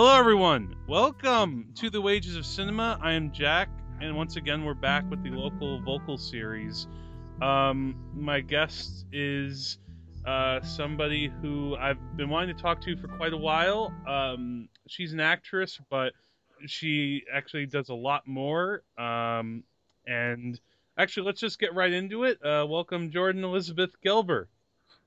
Hello, everyone. Welcome to the Wages of Cinema. I am Jack, and once again, we're back with the local vocal series. Um, my guest is uh, somebody who I've been wanting to talk to for quite a while. Um, she's an actress, but she actually does a lot more. Um, and actually, let's just get right into it. Uh, welcome, Jordan Elizabeth Gelber.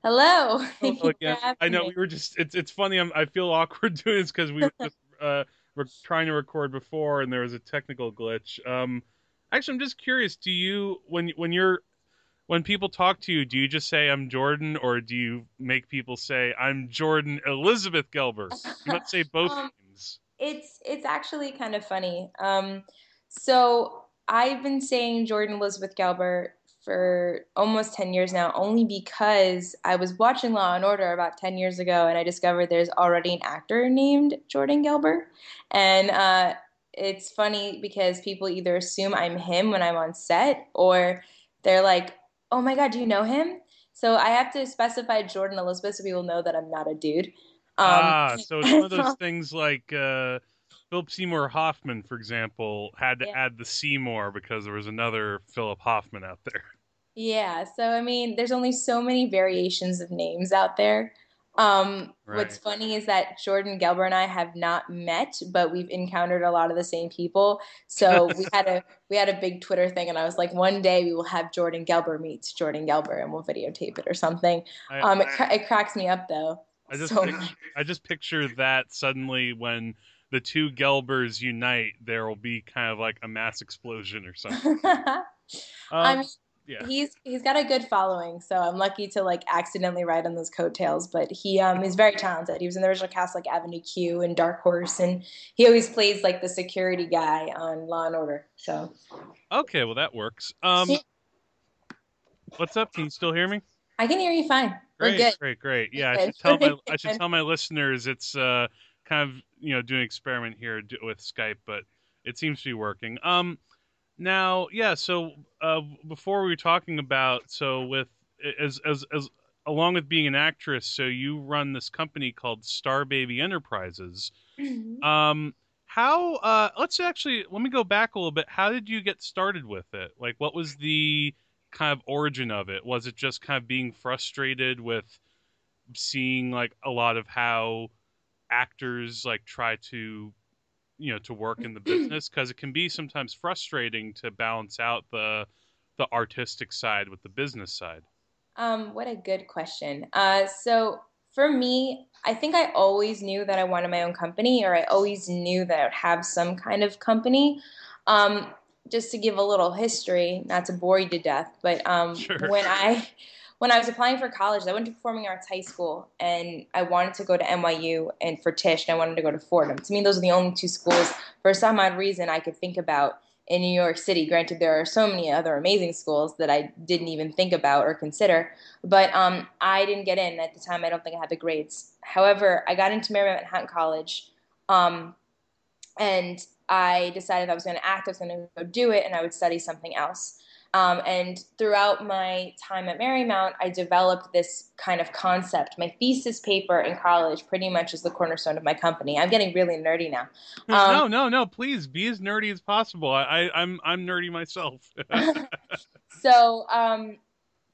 Hello. Hello again. I know me. we were just. It's it's funny. I'm, I feel awkward doing this because we were just uh, were trying to record before and there was a technical glitch. Um, actually, I'm just curious. Do you when when you're when people talk to you, do you just say I'm Jordan, or do you make people say I'm Jordan Elizabeth Gelber? Let's say both Um, names. it's it's actually kind of funny. Um, so I've been saying Jordan Elizabeth Gelber for almost 10 years now, only because I was watching Law and Order about 10 years ago and I discovered there's already an actor named Jordan Gelber. And uh, it's funny because people either assume I'm him when I'm on set or they're like, oh my God, do you know him? So I have to specify Jordan Elizabeth so people know that I'm not a dude. Um, Ah, so it's one of those things like uh, Philip Seymour Hoffman, for example, had to yeah. add the Seymour because there was another Philip Hoffman out there. Yeah, so I mean, there's only so many variations of names out there. Um, what's funny is that Jordan Gelber and I have not met, but we've encountered a lot of the same people. So we had a we had a big Twitter thing, and I was like, one day we will have Jordan Gelber meets Jordan Gelber, and we'll videotape it or something. I, Um, it, cra- it cracks me up though. I just So picture, I just picture that suddenly when the two Gelbers unite, there will be kind of like a mass explosion or something. I Um, mean, yeah. he's he's got a good following, so I'm lucky to like accidentally ride on those coattails. But he um is very talented. He was in the original cast like Avenue Q and Dark Horse, and he always plays like the security guy on Law and Order. So Okay, well that works. Um, what's up? Can you still hear me? I can hear you fine. We're Great, good. great, great. Yeah, I should tell my I should tell my listeners it's uh kind of you know doing an experiment here with Skype, but it seems to be working. Um, now, yeah. So uh, before we were talking about so with as as as along with being an actress, so you run this company called Starbaby Enterprises. Um, how? Uh, let's actually let me go back a little bit. How did you get started with it? Like, what was the kind of origin of it? Was it just kind of being frustrated with seeing like a lot of how actors like try to you know to work in the business because it can be sometimes frustrating to balance out the the artistic side with the business side. Um, what a good question. Uh, so for me, I think I always knew that I wanted my own company, or I always knew that I would have some kind of company. Um, just to give a little history, not to bore you to death, but um, Sure. when I when I was applying for college, I went to Performing Arts High School, and I wanted to go to NYU, and for Tisch, and I wanted to go to Fordham. To me, those are the only two schools for some odd reason I could think about in New York City. Granted, there are so many other amazing schools that I didn't even think about or consider, but um, I didn't get in at the time. I don't think I had the grades. However, I got into Marymount Manhattan College, um, and I decided I was going to act. I was going to go do it, and I would study something else. Um, and throughout my time at Marymount, I developed this kind of concept. My thesis paper in college pretty much is the cornerstone of my company. I'm getting really nerdy now. Um, no, no, no. Please be as nerdy as possible. I, I I'm I'm nerdy myself. so um,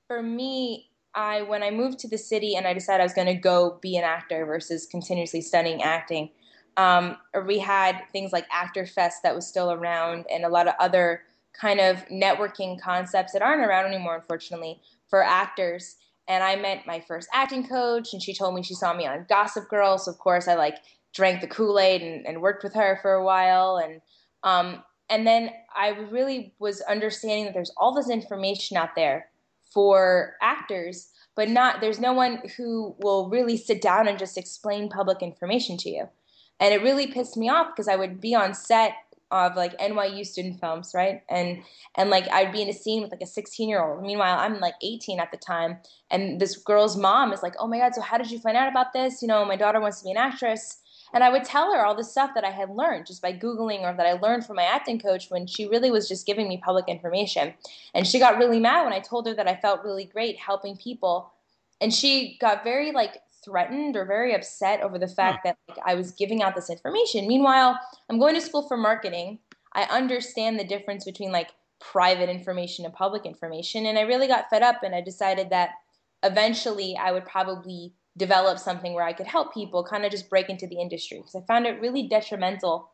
for me, I when I moved to the city and I decided I was going to go be an actor versus continuously studying acting, um, we had things like Actor Fest that was still around and a lot of other kind of networking concepts that aren't around anymore, unfortunately, for actors. And I met my first acting coach, and she told me she saw me on Gossip Girl. So of course, I like drank the Kool Aid and, and worked with her for a while, and um, and then I really was understanding that there's all this information out there for actors, but not there's no one who will really sit down and just explain public information to you. And it really pissed me off because I would be on set of like NYU student films, right? And and like I'd be in a scene with like a 16 year old. Meanwhile, I'm like 18 at the time, and this girl's mom is like, "Oh my god, so how did you find out about this? You know, my daughter wants to be an actress." And I would tell her all the stuff that I had learned just by Googling or that I learned from my acting coach when she really was just giving me public information. And she got really mad when I told her that I felt really great helping people. And she got very like threatened or very upset over the fact hmm. that like, I was giving out this information. Meanwhile, I'm going to school for marketing. I understand the difference between like private information and public information. And I really got fed up and I decided that eventually I would probably develop something where I could help people kind of just break into the industry because I found it really detrimental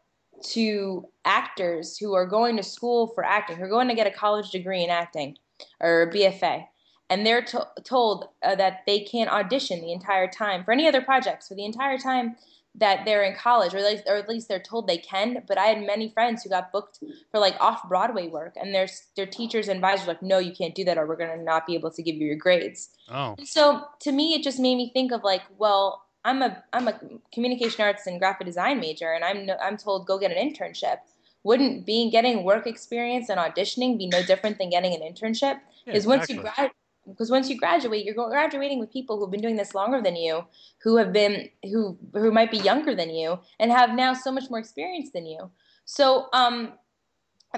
to actors who are going to school for acting, who are going to get a college degree in acting or BFA and they're to- told uh, that they can't audition the entire time for any other projects for the entire time that they're in college, or at, least, or at least they're told they can. But I had many friends who got booked for like off Broadway work, and their their teachers and advisors were like, "No, you can't do that, or we're gonna not be able to give you your grades." Oh. So to me, it just made me think of like, well, I'm a I'm a communication arts and graphic design major, and I'm no, I'm told go get an internship. Wouldn't being getting work experience and auditioning be no different than getting an internship? Is yeah, once you grad because once you graduate you're graduating with people who've been doing this longer than you who have been who who might be younger than you and have now so much more experience than you so um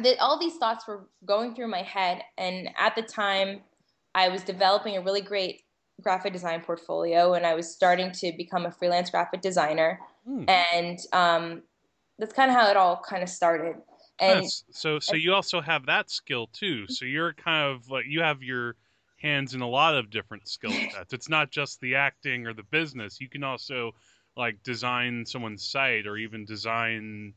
that all these thoughts were going through my head and at the time i was developing a really great graphic design portfolio and i was starting to become a freelance graphic designer mm. and um that's kind of how it all kind of started and yes. so so you also have that skill too so you're kind of like you have your hands in a lot of different skill sets. It's not just the acting or the business. You can also like design someone's site or even design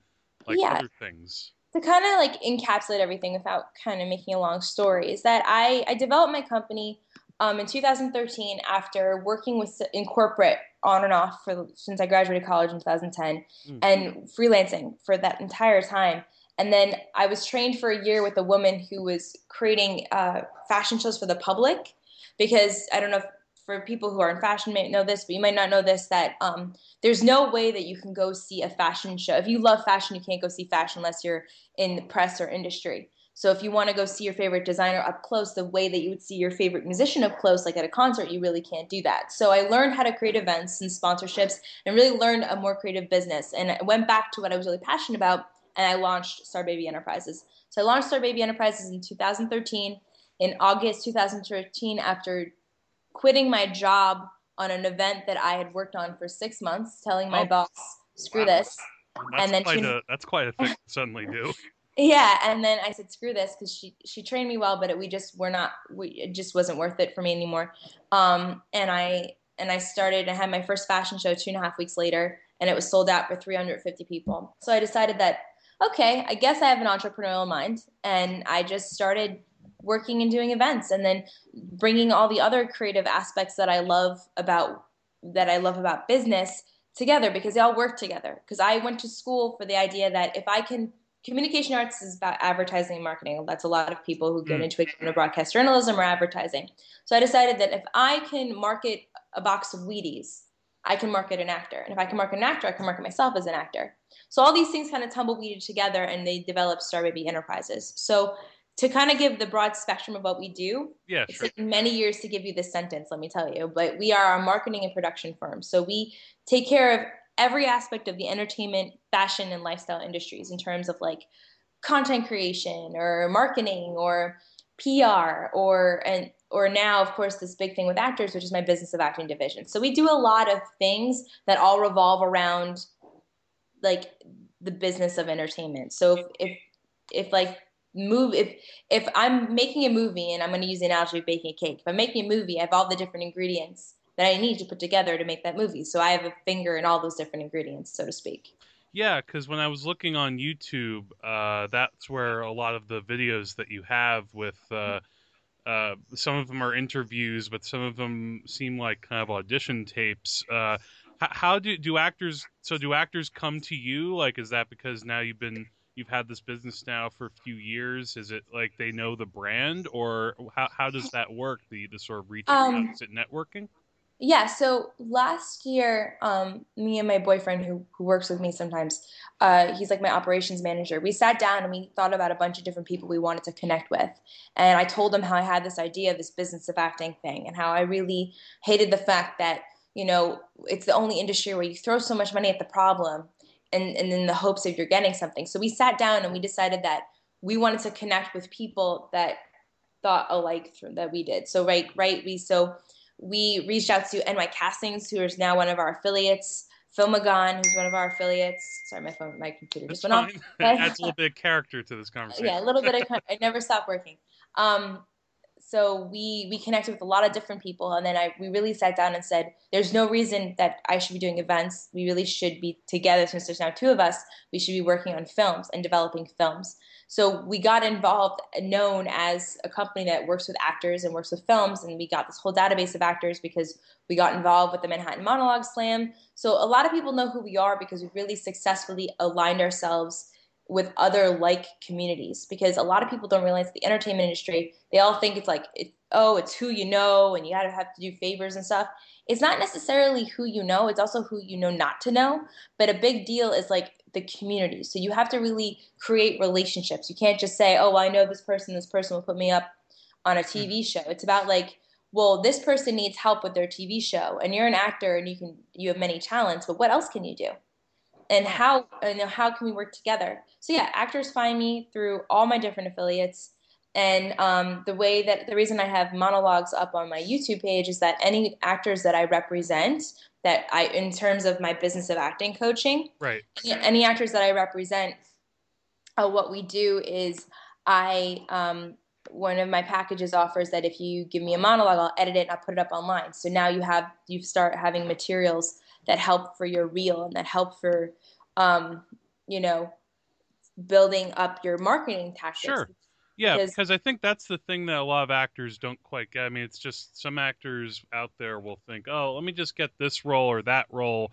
like yeah. other things. To kind of like encapsulate everything without kind of making a long story is that I, I developed my company um, in 2013 after working with in corporate on and off for since I graduated college in 2010 mm. and freelancing for that entire time. And then I was trained for a year with a woman who was creating uh, fashion shows for the public. Because I don't know if for people who are in fashion may know this, but you might not know this that um, there's no way that you can go see a fashion show. If you love fashion, you can't go see fashion unless you're in the press or industry. So if you want to go see your favorite designer up close, the way that you would see your favorite musician up close, like at a concert, you really can't do that. So I learned how to create events and sponsorships and really learned a more creative business. And I went back to what I was really passionate about, and I launched Starbaby Enterprises. So I launched Starbaby Enterprises in 2013. In August 2013, after quitting my job on an event that I had worked on for six months, telling my oh, boss, "Screw wow. this," that's and then quite she, a, that's quite a thing to suddenly do. Yeah, and then I said, "Screw this," because she she trained me well, but it, we just were not. We it just wasn't worth it for me anymore. Um, and I and I started. I had my first fashion show two and a half weeks later, and it was sold out for 350 people. So I decided that okay, I guess I have an entrepreneurial mind. And I just started working and doing events and then bringing all the other creative aspects that I love about that I love about business together because they all work together. Because I went to school for the idea that if I can communication arts is about advertising and marketing. That's a lot of people who get mm. into it broadcast journalism or advertising. So I decided that if I can market a box of Wheaties, I can market an actor. And if I can market an actor, I can market myself as an actor. So all these things kind of tumbleweeded together and they developed Starbaby Enterprises. So to kind of give the broad spectrum of what we do, yeah, it's sure. many years to give you this sentence, let me tell you. But we are a marketing and production firm. So we take care of every aspect of the entertainment, fashion, and lifestyle industries in terms of like content creation or marketing or PR or and or now of course this big thing with actors which is my business of acting division. So we do a lot of things that all revolve around like the business of entertainment. So if if, if like move if if I'm making a movie and I'm going to use the analogy of baking a cake. If I'm making a movie, I have all the different ingredients that I need to put together to make that movie. So I have a finger in all those different ingredients, so to speak. Yeah, because when I was looking on YouTube, uh, that's where a lot of the videos that you have with. Uh, uh, some of them are interviews, but some of them seem like kind of audition tapes. Uh, how do do actors? So do actors come to you? Like, is that because now you've been you've had this business now for a few years? Is it like they know the brand, or how how does that work? The the sort of reaching um, out? Is it networking? Yeah. So last year, um, me and my boyfriend, who who works with me sometimes, uh, he's like my operations manager. We sat down and we thought about a bunch of different people we wanted to connect with. And I told him how I had this idea, of this business of acting thing, and how I really hated the fact that you know, it's the only industry where you throw so much money at the problem and, and in the hopes of you're getting something. So we sat down and we decided that we wanted to connect with people that thought alike that we did. So right, right, we so we reached out to NY Castings, who is now one of our affiliates. Filmagon, who's one of our affiliates. Sorry, my phone, my computer just That's went fine. off. Adds a little bit of character to this conversation. yeah, a little bit of it never stopped working. Um, so we we connected with a lot of different people, and then I we really sat down and said, "There's no reason that I should be doing events. We really should be together since there's now two of us. We should be working on films and developing films." So we got involved, known as a company that works with actors and works with films, and we got this whole database of actors because we got involved with the Manhattan Monologue Slam. So a lot of people know who we are because we really successfully aligned ourselves with other like communities because a lot of people don't realize the entertainment industry they all think it's like it, oh it's who you know and you gotta have to do favors and stuff. It's not necessarily who you know it's also who you know not to know but a big deal is like the community. So you have to really create relationships. You can't just say oh well, i know this person this person will put me up on a tv mm-hmm. show. It's about like well this person needs help with their tv show and you're an actor and you can you have many talents but what else can you do and how you know how can we work together? So yeah actors find me through all my different affiliates. And um, the way that the reason i have monologues up on my youtube page is that any actors that i represent that i in terms of my business of acting coaching Right. any, any actors that i represent uh, what we do is i um, one of my packages offers that if you give me a monologue i'll edit it and i'll put it up online. So now you have you start having materials that help for your reel and that help for um, you know building up your marketing tactics Sure. Yeah, Because- because I think that's the thing that a lot of actors don't quite get. I mean, it's just some actors out there will think, "Oh, let me just get this role or that role,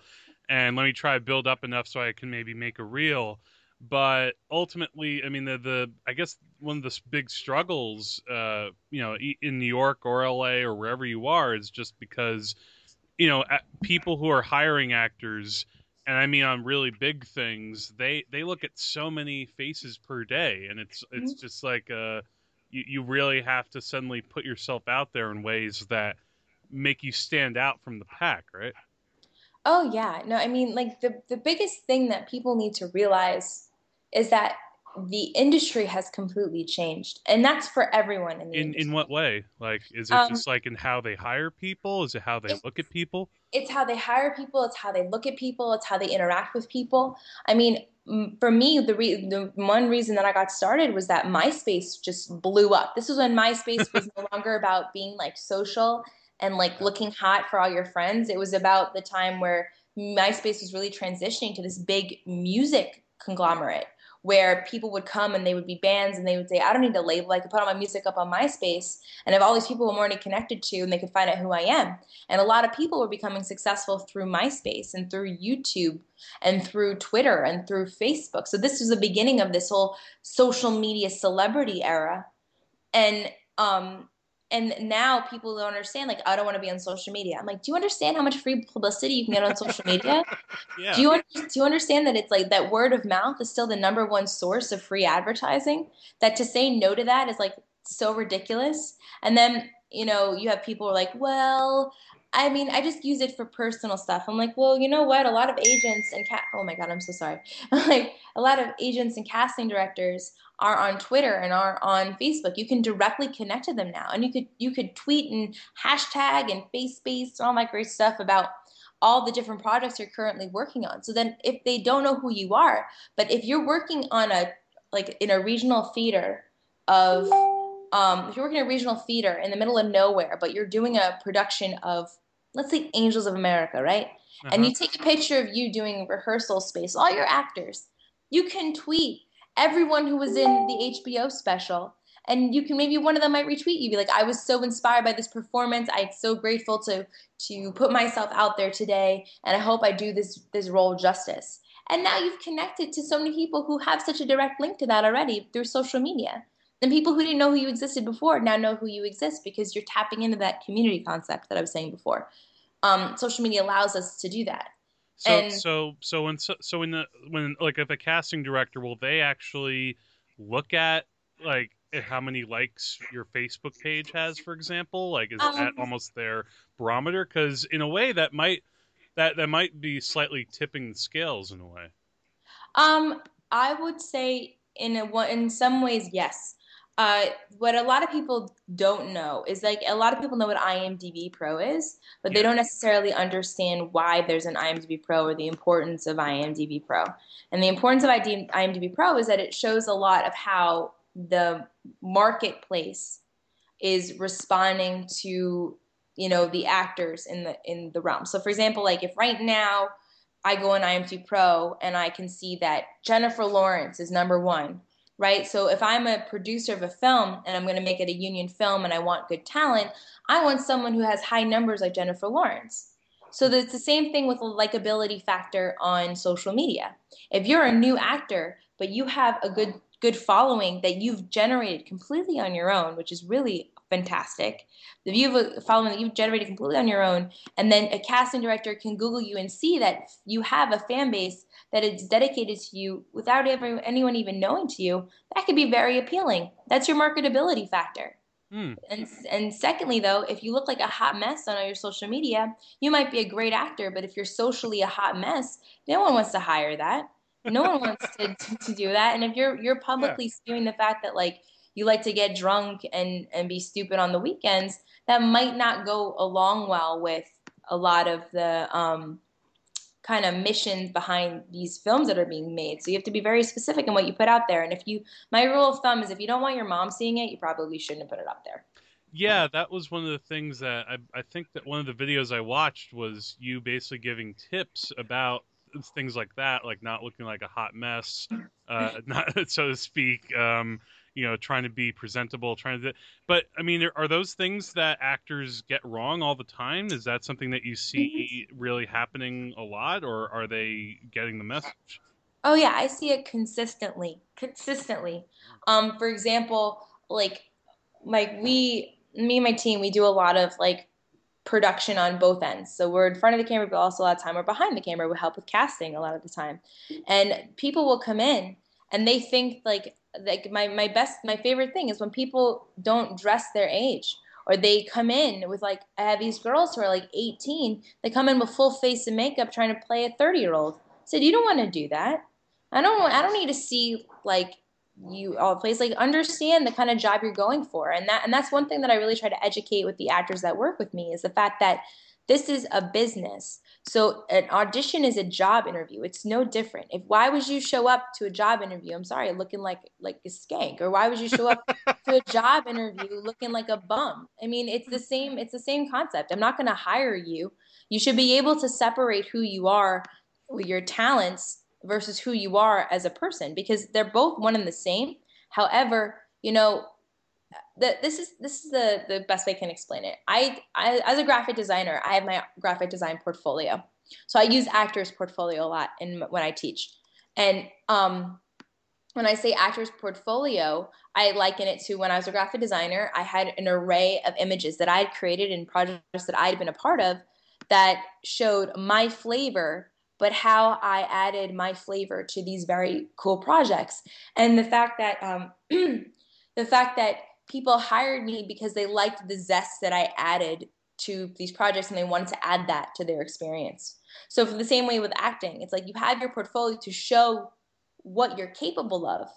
and let me try to build up enough so I can maybe make a reel." But ultimately, I mean, the the I guess one of the big struggles, uh, you know, in New York or LA or wherever you are, is just because, you know, people who are hiring actors and I mean on really big things, they they look at so many faces per day, and it's it's just like uh, you you really have to suddenly put yourself out there in ways that make you stand out from the pack, right? Oh yeah, no, I mean like the the biggest thing that people need to realize is that the industry has completely changed, and that's for everyone in the In industry. in what way? Like, is it Um, just like in how they hire people? Is it how they look at people? It's how they hire people, it's how they look at people, it's how they interact with people. I mean, for me, the re- the one reason that I got started was that MySpace just blew up. This was when MySpace was no longer about being like social and like looking hot for all your friends. It was about the time where MySpace was really transitioning to this big music conglomerate where people would come and they would be bands and they would say, I don't need a label. I could put all my music up on MySpace and have all these people I'm already connected to and they could find out who I am. And a lot of people were becoming successful through MySpace and through YouTube and through Twitter and through Facebook. So this was the beginning of this whole social media celebrity era. And um and now people don't understand like I don't want to be on social media. I'm like, do you understand how much free publicity you can get on social media? Yeah. Do you do you understand that it's like that word of mouth is still the number one source of free advertising? That to say no to that is like so ridiculous. And then you know you have people who are like, well, I mean, I just use it for personal stuff. I'm like, well, you know what? A lot of agents and ca- oh my god, I'm so sorry. like a lot of agents and casting directors are on Twitter and are on Facebook. You can directly connect to them now, and you could you could tweet and hashtag and face space and all that great stuff about all the different projects you're currently working on. So then, if they don't know who you are, but if you're working on a like in a regional theater of um, if you're working in a regional theater in the middle of nowhere, but you're doing a production of let's say Angels of America, right? And Uh-huh. you take a picture of you doing rehearsal space, all your actors. You can tweet everyone who was in the HBO special. And you can maybe one of them might retweet you, be like, I was so inspired by this performance. I'm so grateful to to put myself out there today, and I hope I do this this role justice. And now you've connected to so many people who have such a direct link to that already through social media. And people who didn't know who you existed before now know who you exist because you're tapping into that community concept that I was saying before. Um, social media allows us to do that. So And- so so when so, so when the when like if a casting director will they actually look at like how many likes your Facebook page has, for example? Like is that Um, almost their barometer? Because in a way that might that that might be slightly tipping the scales in a way. Um, I would say in a, in some ways, yes. Uh, what a lot of people don't know is like a lot of people know what IMDb Pro is, but they don't necessarily understand why there's an IMDb Pro or the importance of IMDb Pro. And the importance of IMDb Pro is that it shows a lot of how the marketplace is responding to you know the actors in the in the realm. So for example, like if right now I go on IMDb Pro and I can see that Jennifer Lawrence is number one right? So if I'm a producer of a film and I'm going to make it a union film and I want good talent, I want someone who has high numbers like Jennifer Lawrence. So it's the same thing with the likability factor on social media. If you're a new actor, but you have a good good following that you've generated completely on your own, which is really fantastic. If you have a following that you've generated completely on your own, and then a casting director can Google you and see that you have a fan base that is dedicated to you without ever anyone even knowing to you, that could be very appealing. That's your marketability factor. Mm. And and secondly, though, if you look like a hot mess on all your social media, you might be a great actor, but if you're socially a hot mess, no one wants to hire that. No one wants to, to, do that. And if you're you're publicly yeah. spewing the fact that like you like to get drunk and and be stupid on the weekends, that might not go along well with a lot of the um, kind of missions behind these films that are being made. So you have to be very specific in what you put out there. And if you, my rule of thumb is if you don't want your mom seeing it, you probably shouldn't have put it up there. Yeah, that was one of the things that I, I think that one of the videos I watched was you basically giving tips about things like that, like not looking like a hot mess, uh, not so to speak. Um, you know trying to be presentable trying to but i mean are those things that actors get wrong all the time is that something that you see really happening a lot or are they getting the message oh yeah i see it consistently consistently um for example like like we me and my team we do a lot of like production on both ends. So we're in front of the camera, but also a lot of time we're behind the camera. We help with casting a lot of the time. And people will come in and they think like like my, my best my favorite thing is when people don't dress their age or they come in with like I have these girls who are like 18 they come in with full face of makeup trying to play a 30 year old said you don't want to do that. I don't want I don't need to see like you all place. Like understand the kind of job you're going for. And that and that's one thing that I really try to educate with the actors that work with me is the fact that this is a business so an audition is a job interview. It's no different. If why would you show up to a job interview? I'm sorry, looking like like a skank, or why would you show up to a job interview looking like a bum? I mean, it's the same. It's the same concept. I'm not going to hire you. You should be able to separate who you are with your talents versus who you are as a person because they're both one and the same. However, you know, the, this is this is the the best way I can explain it. I, I as a graphic designer, I have my graphic design portfolio. So I use actors portfolio a lot in when I teach. And um, when I say actors portfolio, I liken it to when I was a graphic designer, I had an array of images that I had created in projects that I had been a part of that showed my flavor but how I added my flavor to these very cool projects. And the fact that um, the fact that people hired me because they liked the zest that I added to these projects and they wanted to add that to their experience. So, for the same way with acting, it's like you have your portfolio to show what you're capable of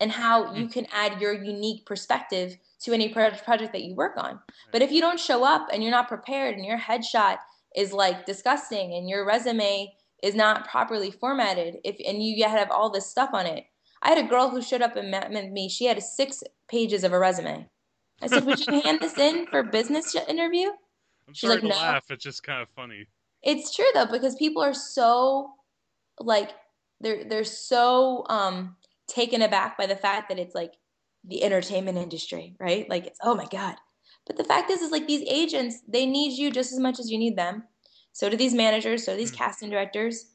and how you mm. can add your unique perspective to any project that you work on. But if you don't show up and you're not prepared and your headshot is like disgusting and your resume is not properly formatted if and you have all this stuff on it I had a girl who showed up and met with me. She had six pages of a resume. I said, "Would you hand this in for a business interview?" I'm She's sorry like, to no. laugh. It's just kind of funny. It's true though because people are so like they're they're so um taken aback by the fact that it's like the entertainment industry, right? Like it's oh my god. But the fact is, is like these agents, they need you just as much as you need them. So do these managers. So do these mm. casting directors.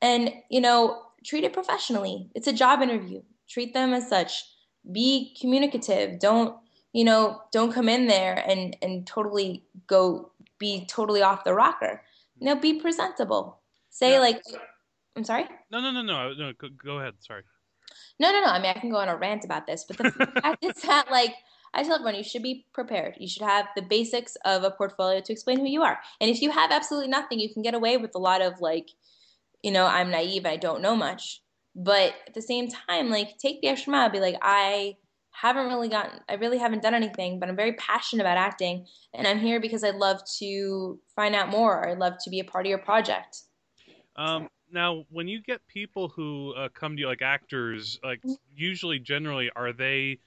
And you know, treat it professionally. It's a job interview. Treat them as such. Be communicative. Don't, you know, don't come in there and and totally go be totally off the rocker. You know, be presentable. Say yeah. like I'm sorry? No, no, no, no. No, go, go ahead. Sorry. No, no, no. I mean, I can go on a rant about this, but the fact is that like I tell everyone you should be prepared. You should have the basics of a portfolio to explain who you are. And if you have absolutely nothing, you can get away with a lot of like you know, I'm naive, I don't know much. But at the same time, like take the extra mile, be like, I haven't really gotten I really haven't done anything, but I'm very passionate about acting and I'm here because I'd love to find out more. I'd love to be a part of your project. Um, now, when you get people who uh, come to you, like actors, like Mm-hmm. usually, generally, are they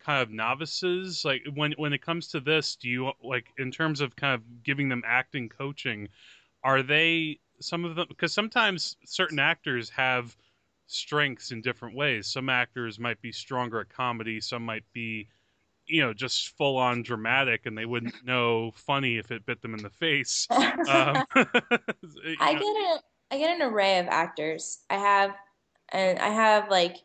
kind of novices? Like when when it comes to this, do you like in terms of kind of giving them acting coaching? Are they some of them? Because sometimes certain actors have strengths in different ways. Some actors might be stronger at comedy. Some might be, you know, just full on dramatic, and they wouldn't know funny if it bit them in the face. Um, I get a I get an array of actors. I have and I have like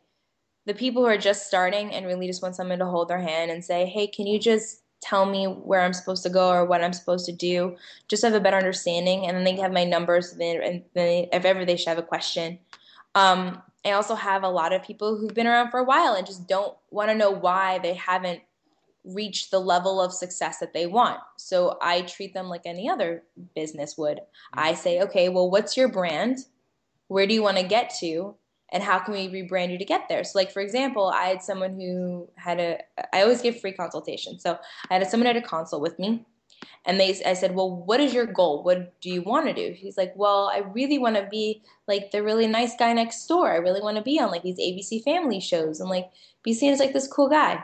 the people who are just starting and really just want someone to hold their hand and say, "Hey, can you just tell me where I'm supposed to go or what I'm supposed to do?" Just to have a better understanding, and then they have my numbers, and then and then if ever they should have a question. Um, I also have a lot of people who've been around for a while and just don't want to know why they haven't reached the level of success that they want. So I treat them like any other business would. I say, okay, well, what's your brand? Where do you want to get to? And how can we rebrand you to get there? So, like for example, I had someone who had a. I always give free consultation. So I had someone at a consult with me, and they. I said, well, what is your goal? What do you want to do? He's like, well, I really want to be like the really nice guy next door. I really want to be on like these ABC Family shows and like be seen as like this cool guy.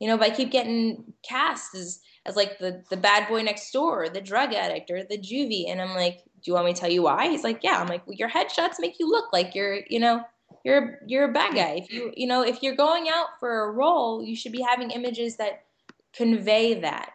You know, but I keep getting cast as as like the the bad boy next door, or the drug addict, or the juvie, and I'm like, do you want me to tell you why? He's like, yeah. I'm like, well, your headshots make you look like you're, you know, you're you're a bad guy. If you you know if you're going out for a role, you should be having images that convey that.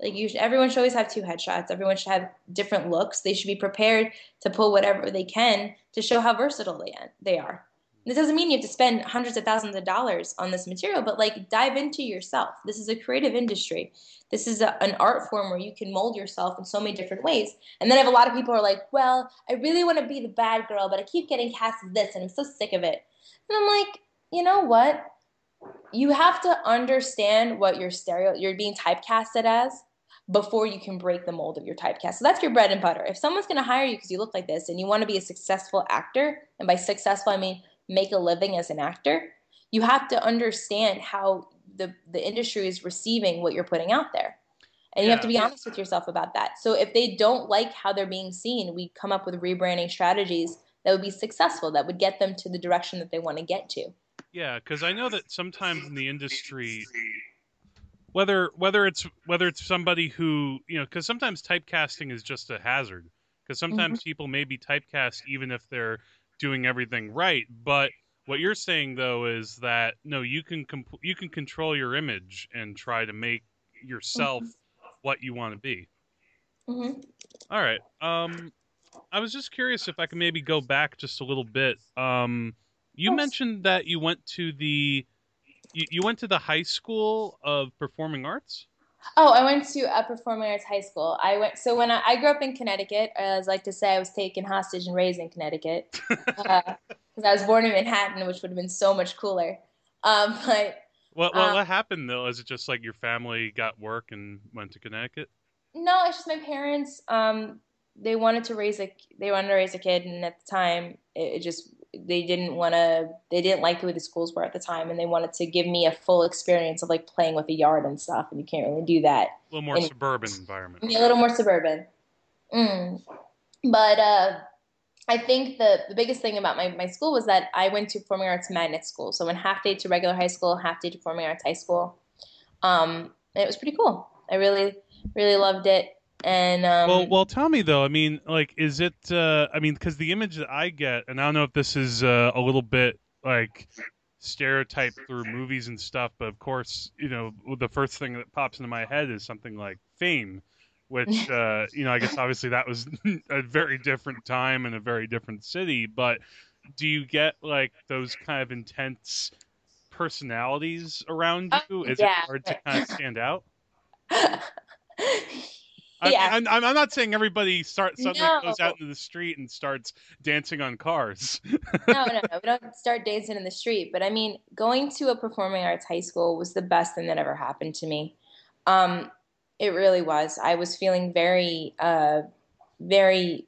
Like you, should, everyone should always have two headshots. Everyone should have different looks. They should be prepared to pull whatever they can to show how versatile they they are. This doesn't mean you have to spend hundreds of thousands of dollars on this material, but like dive into yourself. This is a creative industry. This is a, an art form where you can mold yourself in so many different ways. And then I have a lot of people are like, well, I really want to be the bad girl, but I keep getting cast as this and I'm so sick of it. And I'm like, you know what? You have to understand what your stereo you're being typecasted as before you can break the mold of your typecast. So that's your bread and butter. If someone's going to hire you because you look like this and you want to be a successful actor, and by successful I mean make a living as an actor, you have to understand how the the industry is receiving what you're putting out there. And you have to be honest with yourself about that. So if they don't like how they're being seen, we come up with rebranding strategies that would be successful, that would get them to the direction that they want to get to. Yeah, because I know that sometimes in the industry, whether whether it's whether it's somebody who you know, because sometimes typecasting is just a hazard. Because sometimes mm-hmm. people may be typecast even if they're doing everything right. But what you're saying though is that no, you can comp- you can control your image and try to make yourself what you want to be. hmm All right. Um, I was just curious if I could maybe go back just a little bit. Um, you Yes. mentioned that you went to the you, you went to the high school of performing arts. Oh, I went to a performing arts high school. I went so when I, I grew up in Connecticut, as like to say, I was taken hostage and raised in Connecticut because I was born in Manhattan, which would have been so much cooler. Um, but What what, Um, what happened though? Is it just like your family got work and went to Connecticut? no, it's just my parents. Um, they wanted to raise a they wanted to raise a kid, and at the time, it, it just they didn't want to. They didn't like the way the schools were at the time, and they wanted to give me a full experience of like playing with a yard and stuff. And you can't really do that. A little more suburban environment. Yeah, a little more suburban. Mm. But uh, I think the, the biggest thing about my, my school was that I went to performing arts magnet school. So I went half day to regular high school, half day to performing arts high school. Um, and it was pretty cool. I really, really loved it. And um, well, well, tell me though. I mean, like, is it? Uh, I mean, because the image that I get, and I don't know if this is uh, a little bit like stereotyped through movies and stuff, but of course, you know, the first thing that pops into my head is something like Fame, which, uh, you know, I guess obviously that was a very different time and a very different city. But do you get like those kind of intense personalities around Uh, you? Is yeah. it hard to kind of stand out? Yeah. I'm, I'm I'm not saying everybody start suddenly goes out into the street and starts dancing on cars. no, no, no. We don't start dancing in the street. But I mean, going to a performing arts high school was the best thing that ever happened to me. Um, it really was. I was feeling very, uh, very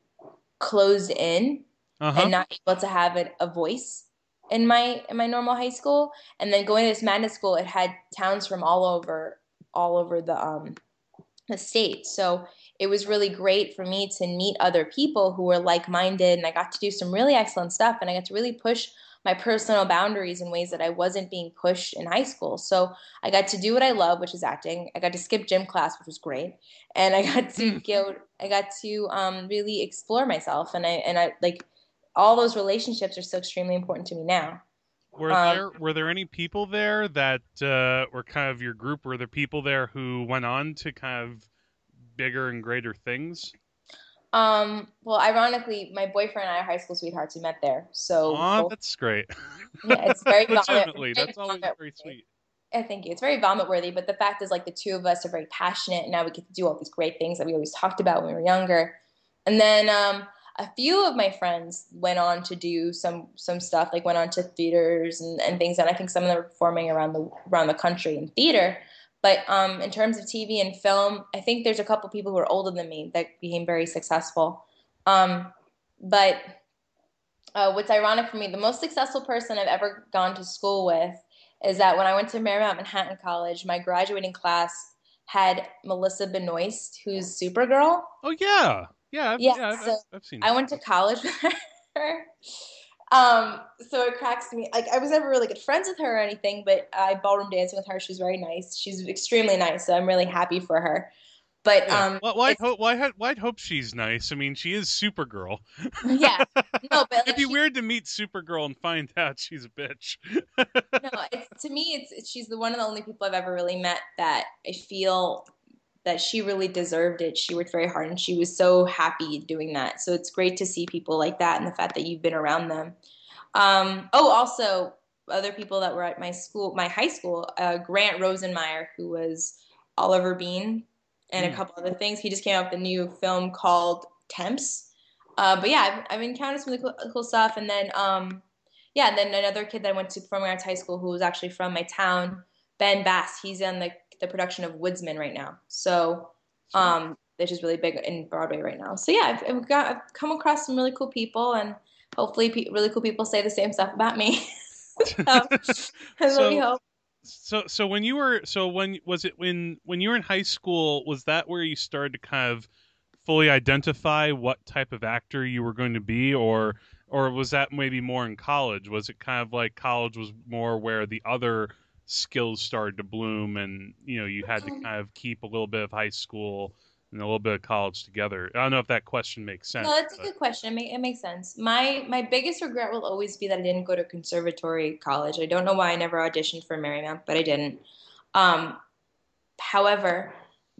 closed in Uh-huh. and not able to have a, a voice in my in my normal high school, and then going to this magnet school, it had towns from all over all over the um the state. So it was really great for me to meet other people who were like minded, and I got to do some really excellent stuff, and I got to really push my personal boundaries in ways that I wasn't being pushed in high school. So I got to do what I love, which is acting. I got to skip gym class, which was great, and I got to hmm. go. I got to um, really explore myself, and I and I like all those relationships are so extremely important to me now. Were um, there were there any people there that uh, were kind of your group? Were there people there who went on to kind of bigger and greater things? Um, well, ironically, my boyfriend and I are high school sweethearts. We met there. So Aw, that's great. Yeah, it's very legitimately. That's always very sweet. I thank you. It's very vomit worthy, but the fact is, like, the two of us are very passionate, and now we get to do all these great things that we always talked about when we were younger. And then um, a few of my friends went on to do some some stuff, like went on to theaters and, and things, and I think some of them are performing around the around the country in theater. But um, in terms of TV and film, I think there's a couple people who are older than me that became very successful. Um, but uh, what's ironic for me, the most successful person I've ever gone to school with is that when I went to Marymount Manhattan College, my graduating class had Melissa Benoist, who's Supergirl. Oh yeah, yeah, yeah. yeah I've, so I've seen. I went to college with her. Um, so it cracks me. Like I was never really good friends with her or anything, but I ballroom dancing with her. She's very nice. She's extremely nice. So I'm really happy for her. But yeah. um, well, why hope why why hope she's nice? I mean, she is Supergirl. yeah, no, but like, it'd be she, weird to meet Supergirl and find out she's a bitch. no, it's to me, it's, it's she's the one of the only people I've ever really met that I feel that she really deserved it. She worked very hard and she was so happy doing that. So it's great to see people like that and the fact that you've been around them. Um, oh, also, other people that were at my school, my high school, uh, Grant Rosenmeyer, who was Oliver Beene and mm. a hmm. couple other things. He just came out with a new film called Temps. Uh, but yeah, I've, I've, encountered some really cool, cool stuff. And then, um, yeah, and then another kid that I went to performing arts high school who was actually from my town, Ben Bass. He's in the the production of Woodsman right now. So, um, which is really big in Broadway right now. So yeah, I've, I've got I've come across some really cool people, and hopefully, pe- really cool people say the same stuff about me. so, so, so, so when you were so when was it when when you were in high school? Was that where you started to kind of fully identify what type of actor you were going to be, or or was that maybe more in college? Was it kind of like college was more where the other skills started to bloom and you know you had to kind of keep a little bit of high school and a little bit of college together. I don't know if that question makes sense no that's but... a good question. It, make, it makes sense. My my biggest regret will always be that i didn't go to conservatory college. I don't know why i never auditioned for marymount but i didn't. Um, however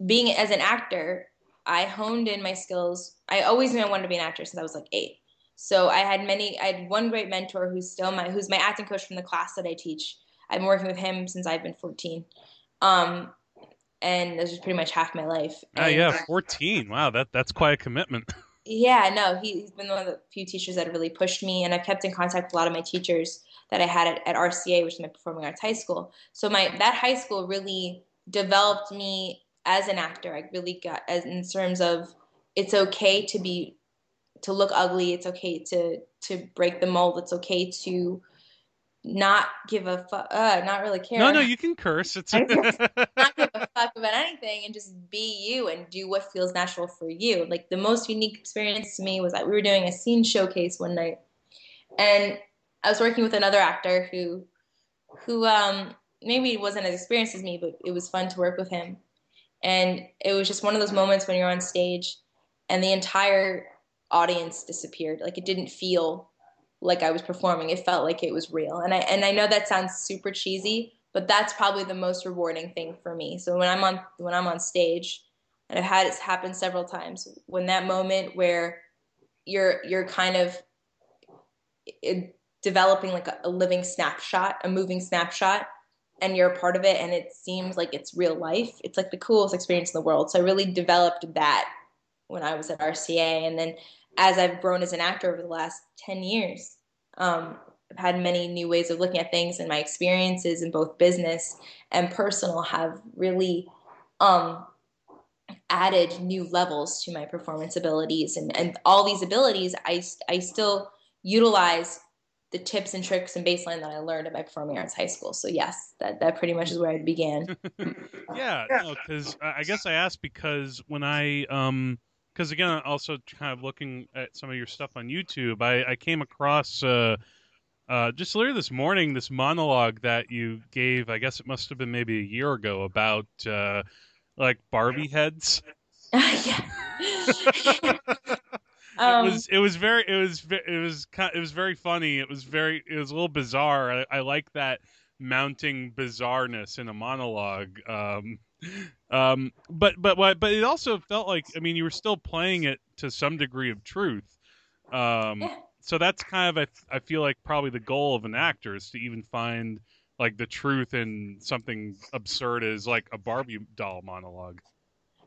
being as an actor i honed in my skills. I always knew i wanted to be an actor since i was like eight. So i had many i had one great mentor who's still my who's my acting coach from the class that i teach I've been working with him since I've been 14. Um, and this is pretty much half my life. Oh yeah, 14. Wow, that that's quite a commitment. Yeah, no, he, has been one of the few teachers that really pushed me, and I've kept in contact with a lot of my teachers that I had at, at RCA, which is my performing arts high school. So my that high school really developed me as an actor. I really got as in terms of it's okay to be to look ugly. It's okay to to break the mold. It's okay to not give a fuck, uh, not really care. No, no, you can curse. It's not give a fuck about anything and just be you and do what feels natural for you. Like the most unique experience to me was that we were doing a scene showcase one night, and I was working with another actor who, who um maybe wasn't as experienced as me, but it was fun to work with him, and it was just one of those moments when you're on stage, and the entire audience disappeared. Like it didn't feel like I was performing. It felt like it was real. And I and I know that sounds super cheesy, but that's probably the most rewarding thing for me. So when I'm on when I'm on stage, and I've had it happen several times, when that moment where you're you're kind of developing like a, a living snapshot, a moving snapshot, and you're a part of it, and it seems like it's real life. It's like the coolest experience in the world. So I really developed that when I was at RCA, and then as I've grown as an actor over the last 10 years. Um, I've had many new ways of looking at things, and my experiences in both business and personal have really um, added new levels to my performance abilities. And, and all these abilities, I, I still utilize the tips and tricks and baseline that I learned at my performing arts high school. So yes, that that pretty much is where I began. yeah, because no, I guess I asked because when I um because again also kind of looking at some of your stuff on YouTube, I I came across uh uh just later this morning this monologue that you gave. I guess it must have been maybe a year ago about uh like Barbie heads. yeah. Um, it was it was very it was it was it was very funny. It was very it was a little bizarre. I, I like that mounting bizarreness in a monologue. Um, um, but but but it also felt like I mean you were still playing it to some degree of truth. Um, yeah. So that's kind of I, I feel like probably the goal of an actor is to even find like the truth in something absurd as like a Barbie doll monologue.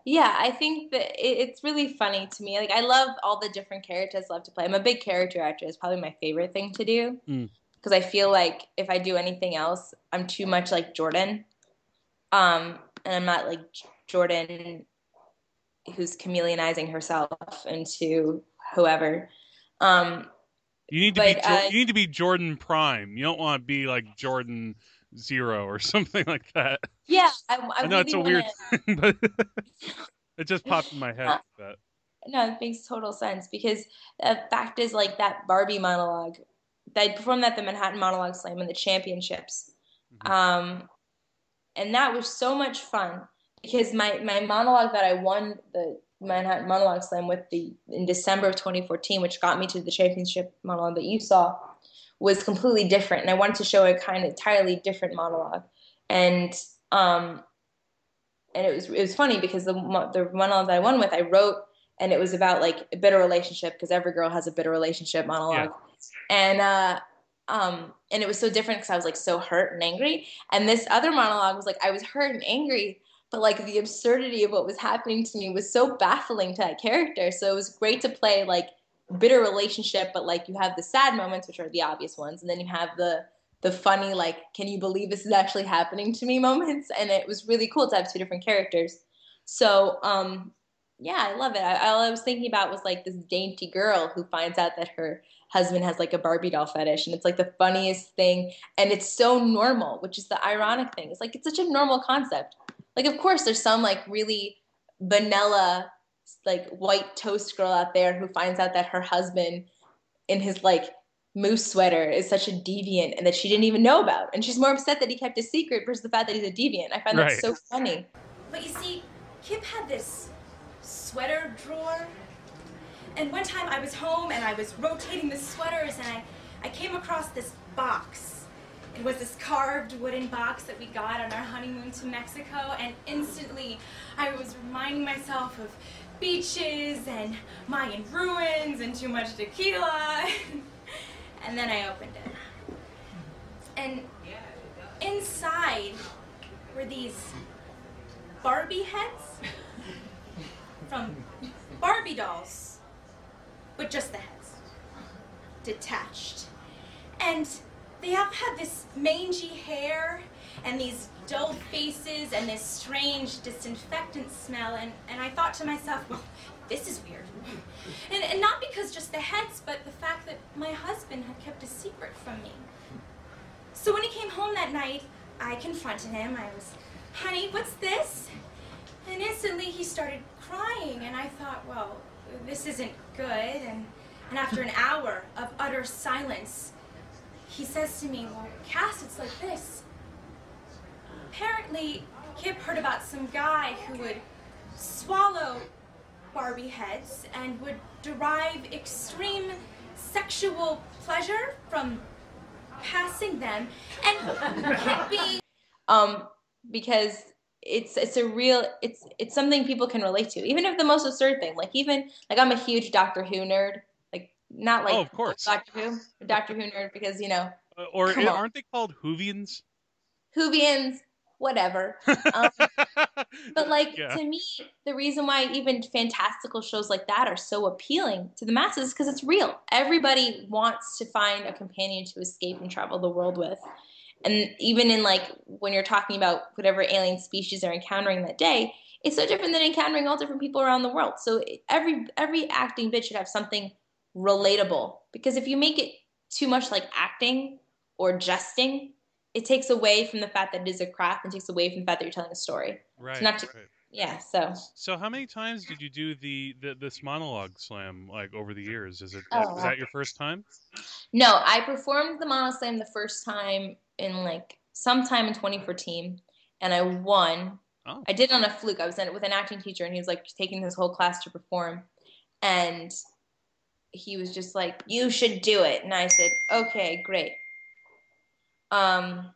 Yeah, I think that it's really funny to me. Like I love all the different characters I love to play. I'm a big character actor. It's probably my favorite thing to do because mm. I feel like if I do anything else, I'm too much like Jordan, um, and I'm not like Jordan, who's chameleonizing herself into whoever. Um, you need to but, be uh, you need to be Jordan Prime. You don't want to be like Jordan zero or something like that. Yeah, I, I, I know it's a weird thing, but it just popped in my head. That. No, it makes total sense because the fact is, like that Barbie monologue, I performed at the Manhattan Monologue Slam in the championships, mm-hmm. um, and that was so much fun because my my monologue that I won the Manhattan Monologue Slam with the in December of 2014, which got me to the championship monologue that you saw was completely different. And i wanted to show a kind of entirely different monologue. And um and it was it was funny because the the monologue that i won with i wrote and it was about like a bitter relationship because every girl has a bitter relationship monologue. Yeah. and uh um and it was so different because i was like so hurt and angry and this other monologue was like i was hurt and angry but like the absurdity of what was happening to me was so baffling to that character so it was great to play like bitter relationship, but like you have the sad moments, which are the obvious ones, and then you have the the funny, like, can you believe this is actually happening to me moments? And it was really cool to have two different characters. So, um, yeah, I love it. I, all I was thinking about was like this dainty girl who finds out that her husband has like a Barbie doll fetish, and it's like the funniest thing, and it's so normal, which is the ironic thing. It's like it's such a normal concept. Like, of course, there's some like really vanilla like white toast girl out there who finds out that her husband in his like moose sweater is such a deviant and that she didn't even know about. And she's more upset that he kept a secret versus the fact that he's a deviant. I find right. that so funny. But you see, Kip had this sweater drawer. And one time I was home and I was rotating the sweaters and I, I came across this box. It was this carved wooden box that we got on our honeymoon to Mexico, and instantly I was reminding myself of beaches and Mayan ruins and too much tequila. and then I opened it. And inside were these Barbie heads from Barbie dolls, but just the heads, detached. And they all had this mangy hair and these dull faces and this strange disinfectant smell. And, and I thought to myself, well, this is weird. And, and not because just the heads, but the fact that my husband had kept a secret from me. So when he came home that night, I confronted him. I was, honey, what's this? And instantly he started crying, and I thought, well, this isn't good. And, and after an hour of utter silence, he says to me, well, Cass, it's like this apparently Kip heard about some guy who would swallow Barbie heads and would derive extreme sexual pleasure from passing them and Kip be um because it's it's a real it's it's something people can relate to even if the most absurd thing like even like i'm a huge doctor who nerd like not like oh, of course doctor who doctor who nerd because you know uh, or aren't they called whovians whovians whatever. Um, but like yeah. to me, the reason why even fantastical shows like that are so appealing to the masses is because it's real. Everybody wants to find a companion to escape and travel the world with. And even in like when you're talking about whatever alien species they're encountering that day, it's so different than encountering all different people around the world. So every every acting bit should have something relatable because if you make it too much like acting or jesting, it takes away from the fact that it is a craft and takes away from the fact that you're telling a story. Right. not to- right. Yeah, so So how many times did you do the, the this monologue slam like over the years? Is it Oh, is that your first time? no, I performed the monologue Slam the first time in like sometime in 2014, and I won. Oh. I did it on a fluke. I was in, with an acting teacher, and he was like taking his whole class to perform, and he was just like, "You should do it," and I said, "Okay, great." Um,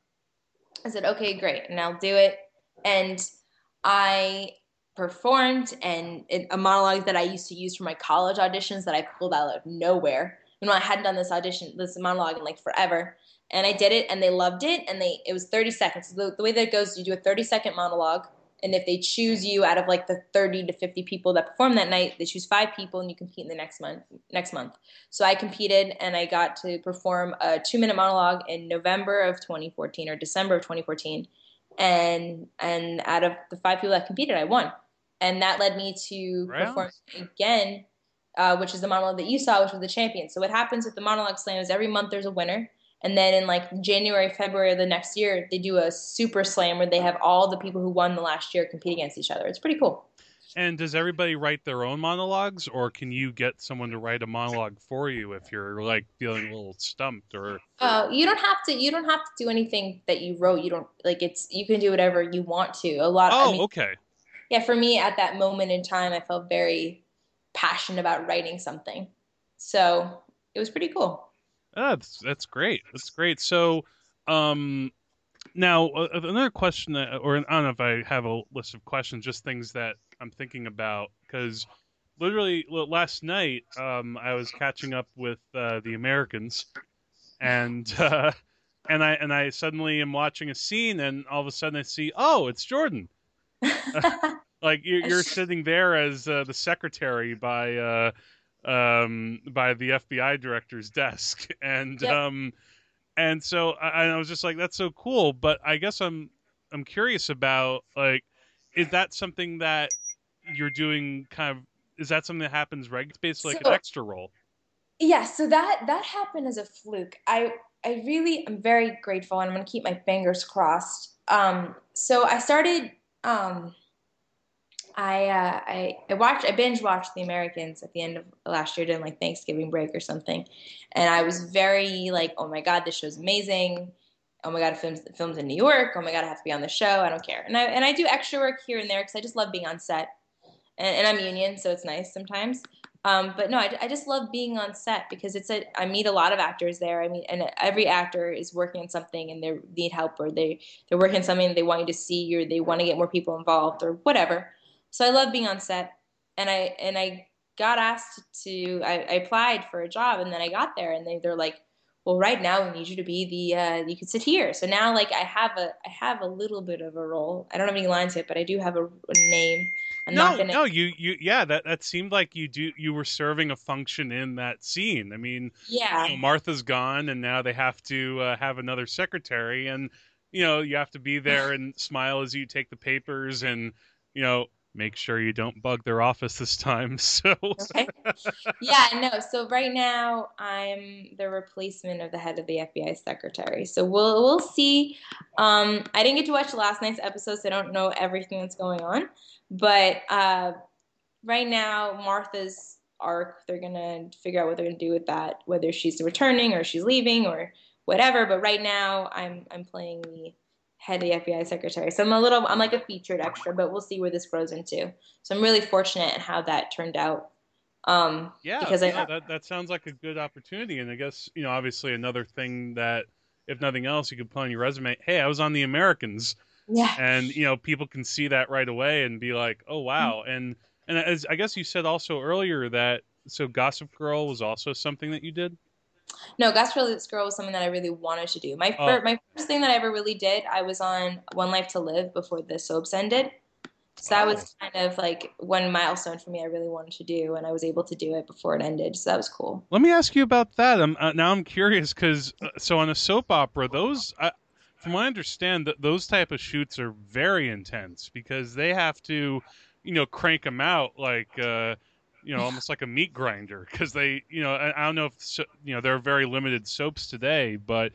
I said, "Okay, great," and I'll do it, and I performed and it, a monologue that I used to use for my college auditions that I pulled out of nowhere. You know, I hadn't done this audition, this monologue in like forever, and I did it, and they loved it, and they it was 30 seconds. So the, the way that it goes, you do a 30 second monologue, and if they choose you out of like the 30 to 50 people that perform that night, they choose five people, and you compete in the next month. Next month, so I competed, and I got to perform a two minute monologue in November of 2014 or December of 2014 and and out of the five people that competed, I won, and that led me to on. perform again, uh, which is the monologue that you saw, which was the champion. So what happens with the monologue slam is every month there's a winner, and then in like January, February of the next year, they do a super slam where they have all the people who won the last year compete against each other. It's pretty cool. And does everybody write their own monologues, or can you get someone to write a monologue for you if you're like feeling a little stumped? Or Uh, you don't have to. You don't have to do anything that you wrote. You don't like it's. You can do whatever you want to. A lot. oh, I mean, okay, yeah, for me at that moment in time, I felt very passionate about writing something. So it was pretty cool. Ah, that's that's great. That's great. So, um, now uh, another question, that, or I don't know if I have a list of questions, just things that I'm thinking about because literally last night, um, I was catching up with uh, the Americans, and uh, and I and I suddenly am watching a scene, and all of a sudden I see, oh, it's Jordan. like you're, you're sitting there as uh, the secretary by uh, um, by the FBI director's desk, and Yep. um, and so I, I was just like, that's so cool. But I guess I'm I'm curious about like, is that something that you're doing? Kind of is that something that happens regularly? It's basically like So- an extra role. yeah, so that that happened as a fluke. I I really am very grateful, and I'm gonna keep my fingers crossed. Um, so I started. Um, I uh, I I watched I binge watched The Americans at the end of last year during like Thanksgiving break or something, and I was very like, oh my god, this show's amazing. Oh my god, it films films in New York. Oh my god, I have to be on the show. I don't care, and I and I do extra work here and there because I just love being on set, and, and I'm union, so it's nice sometimes. Um, but no, I, I just love being on set because it's a I meet a lot of actors there. I mean, and every actor is working on something and they need help or they they're working on something they want you to see or they want to get more people involved or whatever. So I love being on set, and I and I got asked to I, I applied for a job and then I got there and they they're like, well, right now we need you to be the uh, you can sit here. So now like I have a I have a little bit of a role. I don't have any lines yet, but I do have a, a name. I'm no, gonna. no, you, you, yeah, that that seemed like you do. You were serving a function in that scene. I mean, yeah. you know, Martha's gone, and now they have to uh, have another secretary, and you know, you have to be there and smile as you take the papers, and you know, make sure you don't bug their office this time. So, Okay. yeah, no. So right now I'm the replacement of the head of the FBI secretary. So we'll we'll see. Um, I didn't get to watch last night's episode, so I don't know everything that's going on. But uh, right now, Martha's arc, they're gonna figure out what they're gonna do with that, whether she's returning or she's leaving or whatever. But right now, I'm I'm playing the head of the FBI secretary. So I'm a little, I'm like a featured extra, but we'll see where this grows into. So I'm really fortunate in how that turned out. Um, yeah, because I that that sounds like a good opportunity, and I guess you know, obviously, another thing that, if nothing else, you could put on your resume. Hey, I was on the Americans. Yeah, and you know people can see that right away and be like oh wow and and as i guess you said also earlier that so gossip girl was also something that you did no, This Girl was something that I really wanted to do. My Oh. fir- my first thing that I ever really did, I was on One Life to Live before the soaps ended. So that was kind of like one milestone for me. I really wanted to do, and I was able to do it before it ended. So that was cool. let me ask you about that i'm uh, now i'm curious because uh, so on a soap opera those I, from what i understand that those type of shoots are very intense because they have to you know crank them out like uh you know almost like a meat grinder because they you know I, I don't know if so, you know there are very limited soaps today, but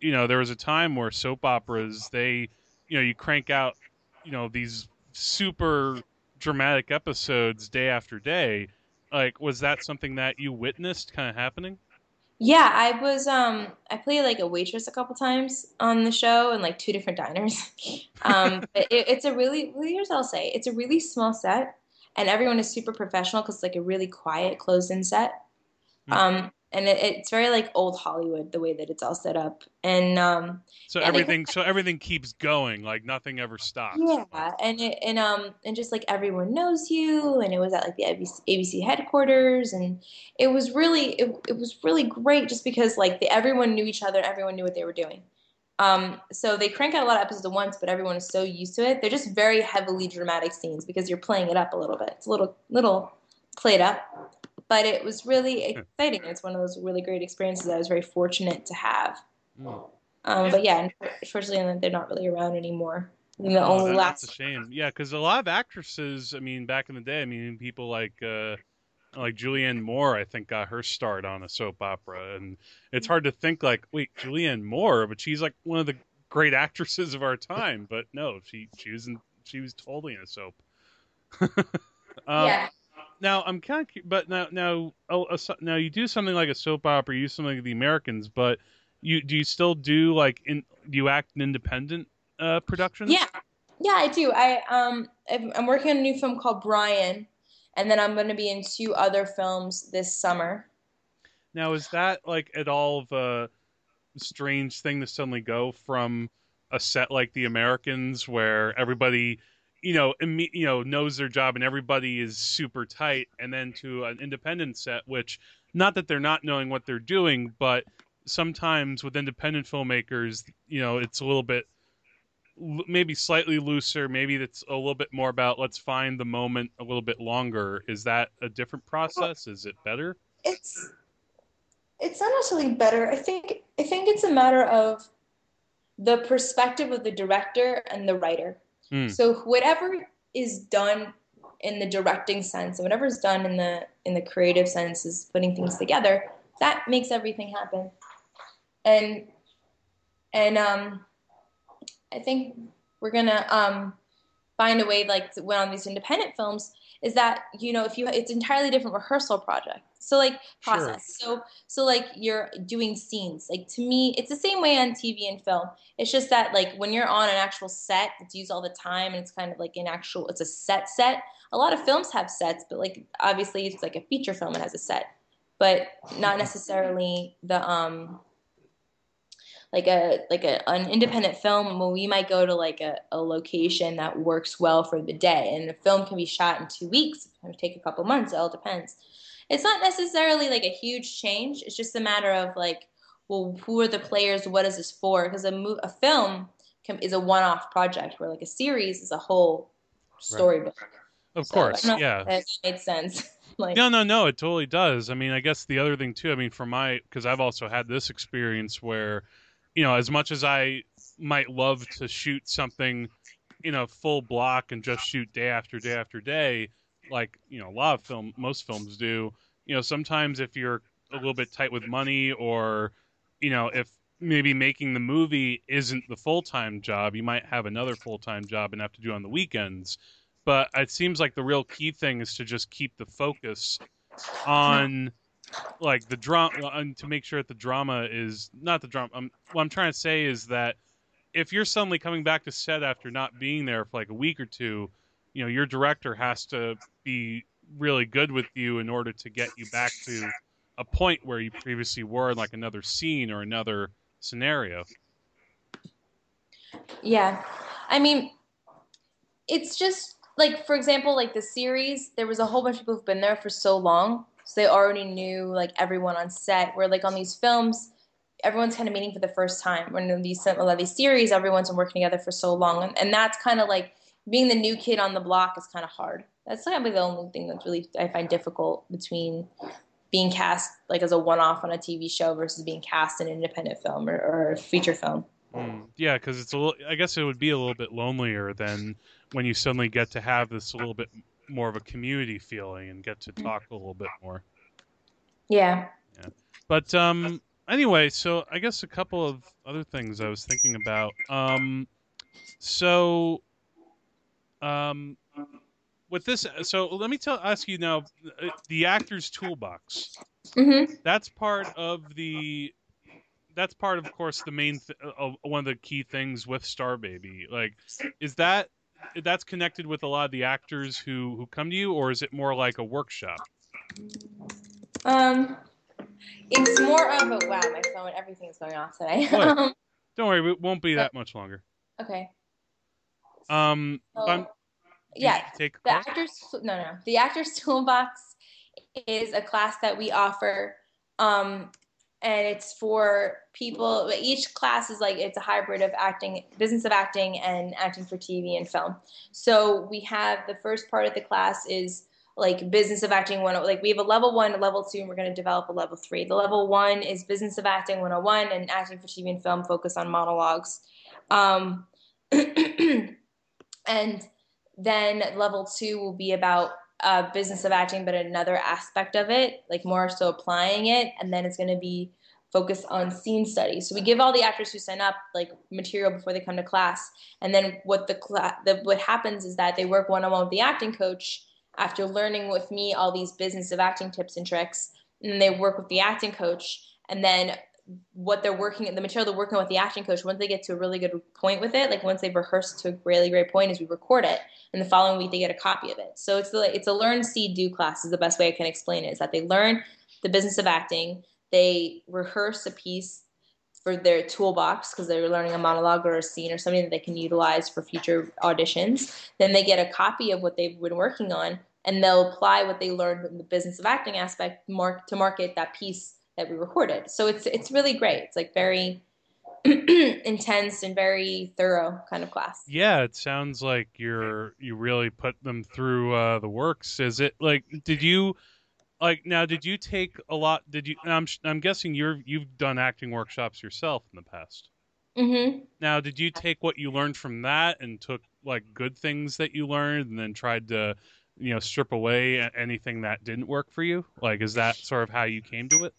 you know there was a time where soap operas they you know you crank out you know these super dramatic episodes day after day. Like, was that something that you witnessed kind of happening? Yeah, I was um I played like a waitress a couple times on the show in like two different diners. um, but it, it's a really well, here's what I'll say: it's a really small set, and everyone is super professional because it's like a really quiet, closed-in set. Mm. Um, and it, it's very like old Hollywood the way that it's all set up, and um, so everything so everything keeps going, like nothing ever stops. Yeah, and it, and um and just like everyone knows you, and it was at like the ABC, ABC headquarters, and it was really it, it was really great just because like the, everyone knew each other, everyone knew what they were doing. Um, so they crank out a lot of episodes at once, but everyone is so used to it. They're just very heavily dramatic scenes because you're playing it up a little bit. It's a little little played up but it was really exciting. It's one of those really great experiences I was very fortunate to have. Mm. Um, but yeah, unfortunately, they're not really around anymore. the oh, only that, last. That's a shame. Yeah, because a lot of actresses. I mean, back in the day, I mean, people like uh, like Julianne Moore, I think, got her start on a soap opera, and it's hard to think like, wait, Julianne Moore, but she's like one of the great actresses of our time. But no, she she was in, she was totally in a soap. um, yeah now I'm kind of, but now now now you do something like a soap opera, you do something like The Americans, but you do you still do like in do you act in independent uh, productions? Yeah, yeah, I do. I um I'm working on a new film called Brian, and then I'm going to be in two other films this summer. Now, is that like at all of a strange thing to suddenly go from a set like The Americans, where everybody you know, imme- you know, knows their job and everybody is super tight, and then to an independent set, which not that they're not knowing what they're doing, but sometimes with independent filmmakers, you know, it's a little bit maybe slightly looser maybe it's a little bit more about let's find the moment a little bit longer. Is that a different process? Is it better? it's it's not necessarily better. I think i think it's a matter of the perspective of the director and the writer Mm. So whatever is done in the directing sense and whatever is done in the in the creative sense is putting things together, that makes everything happen. And and um I think we're gonna um find a way like when on these independent films is that you know if you it's entirely different rehearsal project. So like process. Sure. so so like you're doing scenes. Like to me it's the same way on tv and film. It's just that like when you're on an actual set it's used all the time and it's kind of like an actual it's a set set. A lot of films have sets but like obviously it's like a feature film it has a set but not necessarily the um like a like a, an independent film where we might go to like a, a location that works well for the day. And the film can be shot in two weeks it can take a couple months it all depends. It's not necessarily like a huge change it's just a matter of like well who are the players what is this for? Because a, mo- a film can, is a one-off project where like a series is a whole storybook. Right. of so, course yeah. that made sense. Like, no no no it totally does. I mean i guess the other thing too i mean for my because i've also had this experience where you know, as much as I might love to shoot something, you know, full block and just shoot day after day after day, like you know, a lot of film, most films do. You know, sometimes if you're a little bit tight with money, or you know, if maybe making the movie isn't the full time job, you might have another full time job and have to do on the weekends. But it seems like the real key thing is to just keep the focus on like the drama uh, to make sure that the drama is not the drama. Um, what I'm trying to say is that if you're suddenly coming back to set after not being there for like a week or two, you know your director has to be really good with you in order to get you back to a point where you previously were in like another scene or another scenario. Yeah. I mean, it's just like, for example, like the series, there was a whole bunch of people who've been there for so long so they already knew like everyone on set. Where like on these films, everyone's kind of meeting for the first time. When in these a lot of these series, everyone's been working together for so long, and, and that's kind of like being the new kid on the block is kind of hard. That's of the only thing that's really I find difficult between being cast like as a one-off on a TV show versus being cast in an independent film or, or feature film. Mm, yeah, because it's a little. I guess it would be a little bit lonelier than when you suddenly get to have this a little bit more of a community feeling and get to talk a little bit more. Yeah. yeah. But um, anyway, so I guess a couple of other things I was thinking about. Um, so, um, with this, so let me tell ask you now, the actor's toolbox. Mm-hmm. That's part of the. That's part, of course, the main th- uh, one of the key things with Starbaby. Like, is that that's connected with a lot of the actors who who come to you, or is it more like a workshop? Um, it's more of a wow. My phone, everything's going off today. Um, Don't worry, it won't be that much longer. okay. Um, So, yeah, take the actors no no the actors toolbox is a class that we offer um and it's for people each class is like it's a hybrid of acting business of acting and acting for tv and film. So we have the first part of the class is like business of acting one like we have a level one a level two and we're going to develop a level three. The level one is business of acting 101 and acting for tv and film focus on monologues. Um and then level two will be about uh, business of acting, but another aspect of it, like more so applying it. And then it's going to be focused on scene studies. So we give all the actors who sign up like material before they come to class. And then what the, cla- the what happens is that they work one on one with the acting coach after learning with me all these business of acting tips and tricks. And they work with the acting coach. And then what they're working the material they're working with the acting coach once they get to a really good point with it like once they've rehearsed to a really great point is we record it and the following week they get a copy of it. So it's the it's a learn see do class is the best way i can explain it is that they learn the business of acting they rehearse a piece for their toolbox because they're learning a monologue or a scene or something that they can utilize for future auditions. Then they get a copy of what they've been working on and they'll apply what they learned in the business of acting aspect more to market that piece that we recorded. So it's it's really great. It's like very intense and very thorough kind of class. Yeah, it sounds like you're you really put them through uh, the works. Is it like did you like now? Did you take a lot? Did you? I'm I'm guessing you're you've done acting workshops yourself in the past. Mm-hmm. Now, did you take what you learned from that and took like good things that you learned and then tried to you know strip away anything that didn't work for you? Like, is that sort of how you came to it?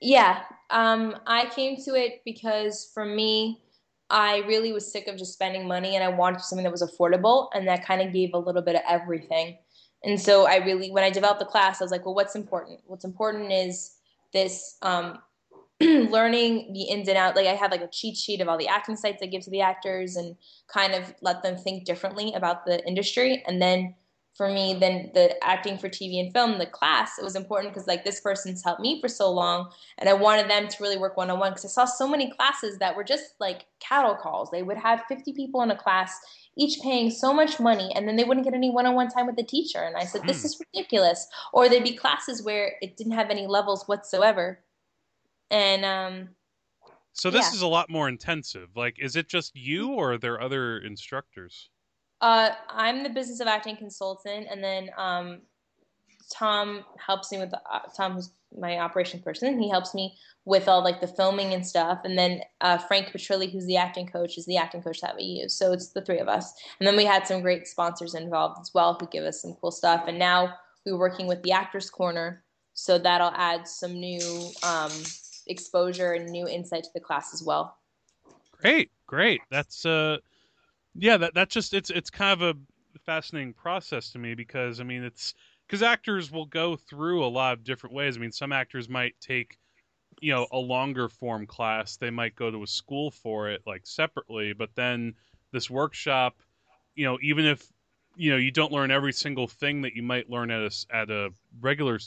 Yeah, um, I came to it because for me, I really was sick of just spending money and I wanted something that was affordable and that kind of gave a little bit of everything. And so I really, when I developed the class, I was like, well, what's important? What's important is this um, learning the ins and outs. Like I have like a cheat sheet of all the acting sites I give to the actors and kind of let them think differently about the industry. And then for me, than the acting for TV and film, the class, it was important because like this person's helped me for so long and I wanted them to really work one on one because I saw so many classes that were just like cattle calls. They would have 50 people in a class, each paying so much money, and then they wouldn't get any one on one time with the teacher. And I said, This Hmm. is ridiculous. Or there'd be classes where it didn't have any levels whatsoever. And um, So this Yeah. is a lot more intensive. Like, is it just you or are there other instructors? Uh, I'm the business of acting consultant, and then um, Tom helps me with the, uh, Tom, who's my operation person. He helps me with all like the filming and stuff, and then uh, Frank Petrilli, who's the acting coach, is the acting coach that we use. So it's the three of us, and then we had some great sponsors involved as well who give us some cool stuff. And now we're working with the Actors Corner, so that'll add some new um, exposure and new insight to the class as well. Great, great. That's uh, yeah. That that's just it's it's kind of a fascinating process to me because I mean it's because actors will go through a lot of different ways. I mean, some actors might take you know a longer form class. They might go to a school for it like separately, but then this workshop, you know, even if you know you don't learn every single thing that you might learn at a at a regular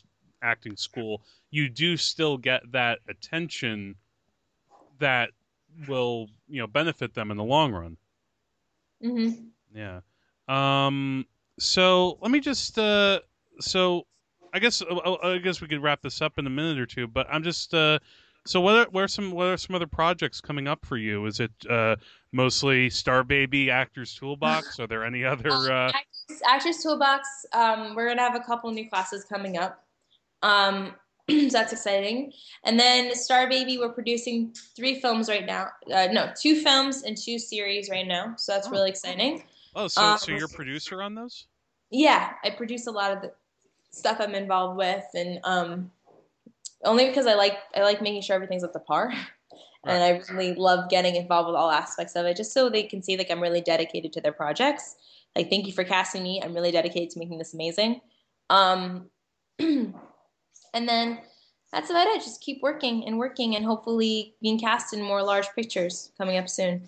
acting school, you do still get that attention that will you know benefit them in the long run. Hmm Yeah. Um. So let me just. Uh. So, I guess. uh, I guess we could wrap this up in a minute or two. But I'm just. Uh. So what are, what are some what are some other projects coming up for you? Is it uh, mostly Starbaby Actors Toolbox? Are there any other? Uh... Actors, Actors Toolbox. Um, we're gonna have a couple new classes coming up. Um, so that's exciting. And then Starbaby, we're producing three films right now. Uh, no, two films and two series right now. So that's Oh. really exciting. Oh, so so Um, you're a producer on those? yeah, I produce a lot of the stuff I'm involved with, and um, only because I like I like making sure everything's up to par. And I really love getting involved with all aspects of it, just so they can see like I'm really dedicated to their projects. Like, thank you for casting me. I'm really dedicated to making this amazing. Um, and then that's about it. Just keep working and working, and hopefully being cast in more large pictures coming up soon.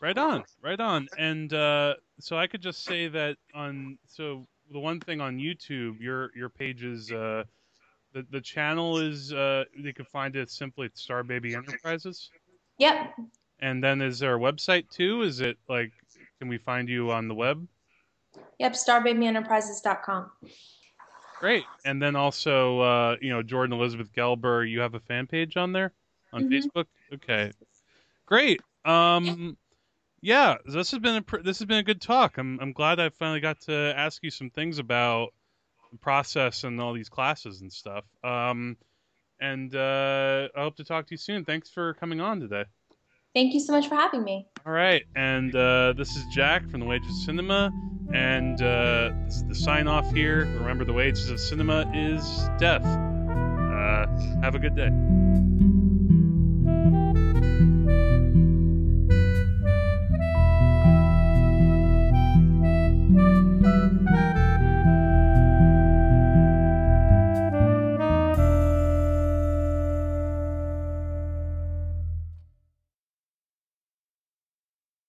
Right on, right on. And uh, so I could just say that on so the one thing on YouTube, your your page is uh, the the channel is uh, you can find it simply at Starbaby Enterprises. Yep. And then is there a website too? Is it like can we find you on the web? Yep, starbabyenterprises.com. Great. And then also, uh, you know, Jordan Elizabeth Gelber, you have a fan page on there on Mhm. Facebook. Okay, great. Um, yeah, this has been a pr- this has been a good talk. I'm I'm glad I finally got to ask you some things about the process and all these classes and stuff. Um, and uh, I hope to talk to you soon. Thanks for coming on today. Thank you so much for having me. All right, and uh, this is Jack from the Wages of Cinema, and uh, this is the sign off here. Remember, the wages of cinema is death. Uh, have a good day.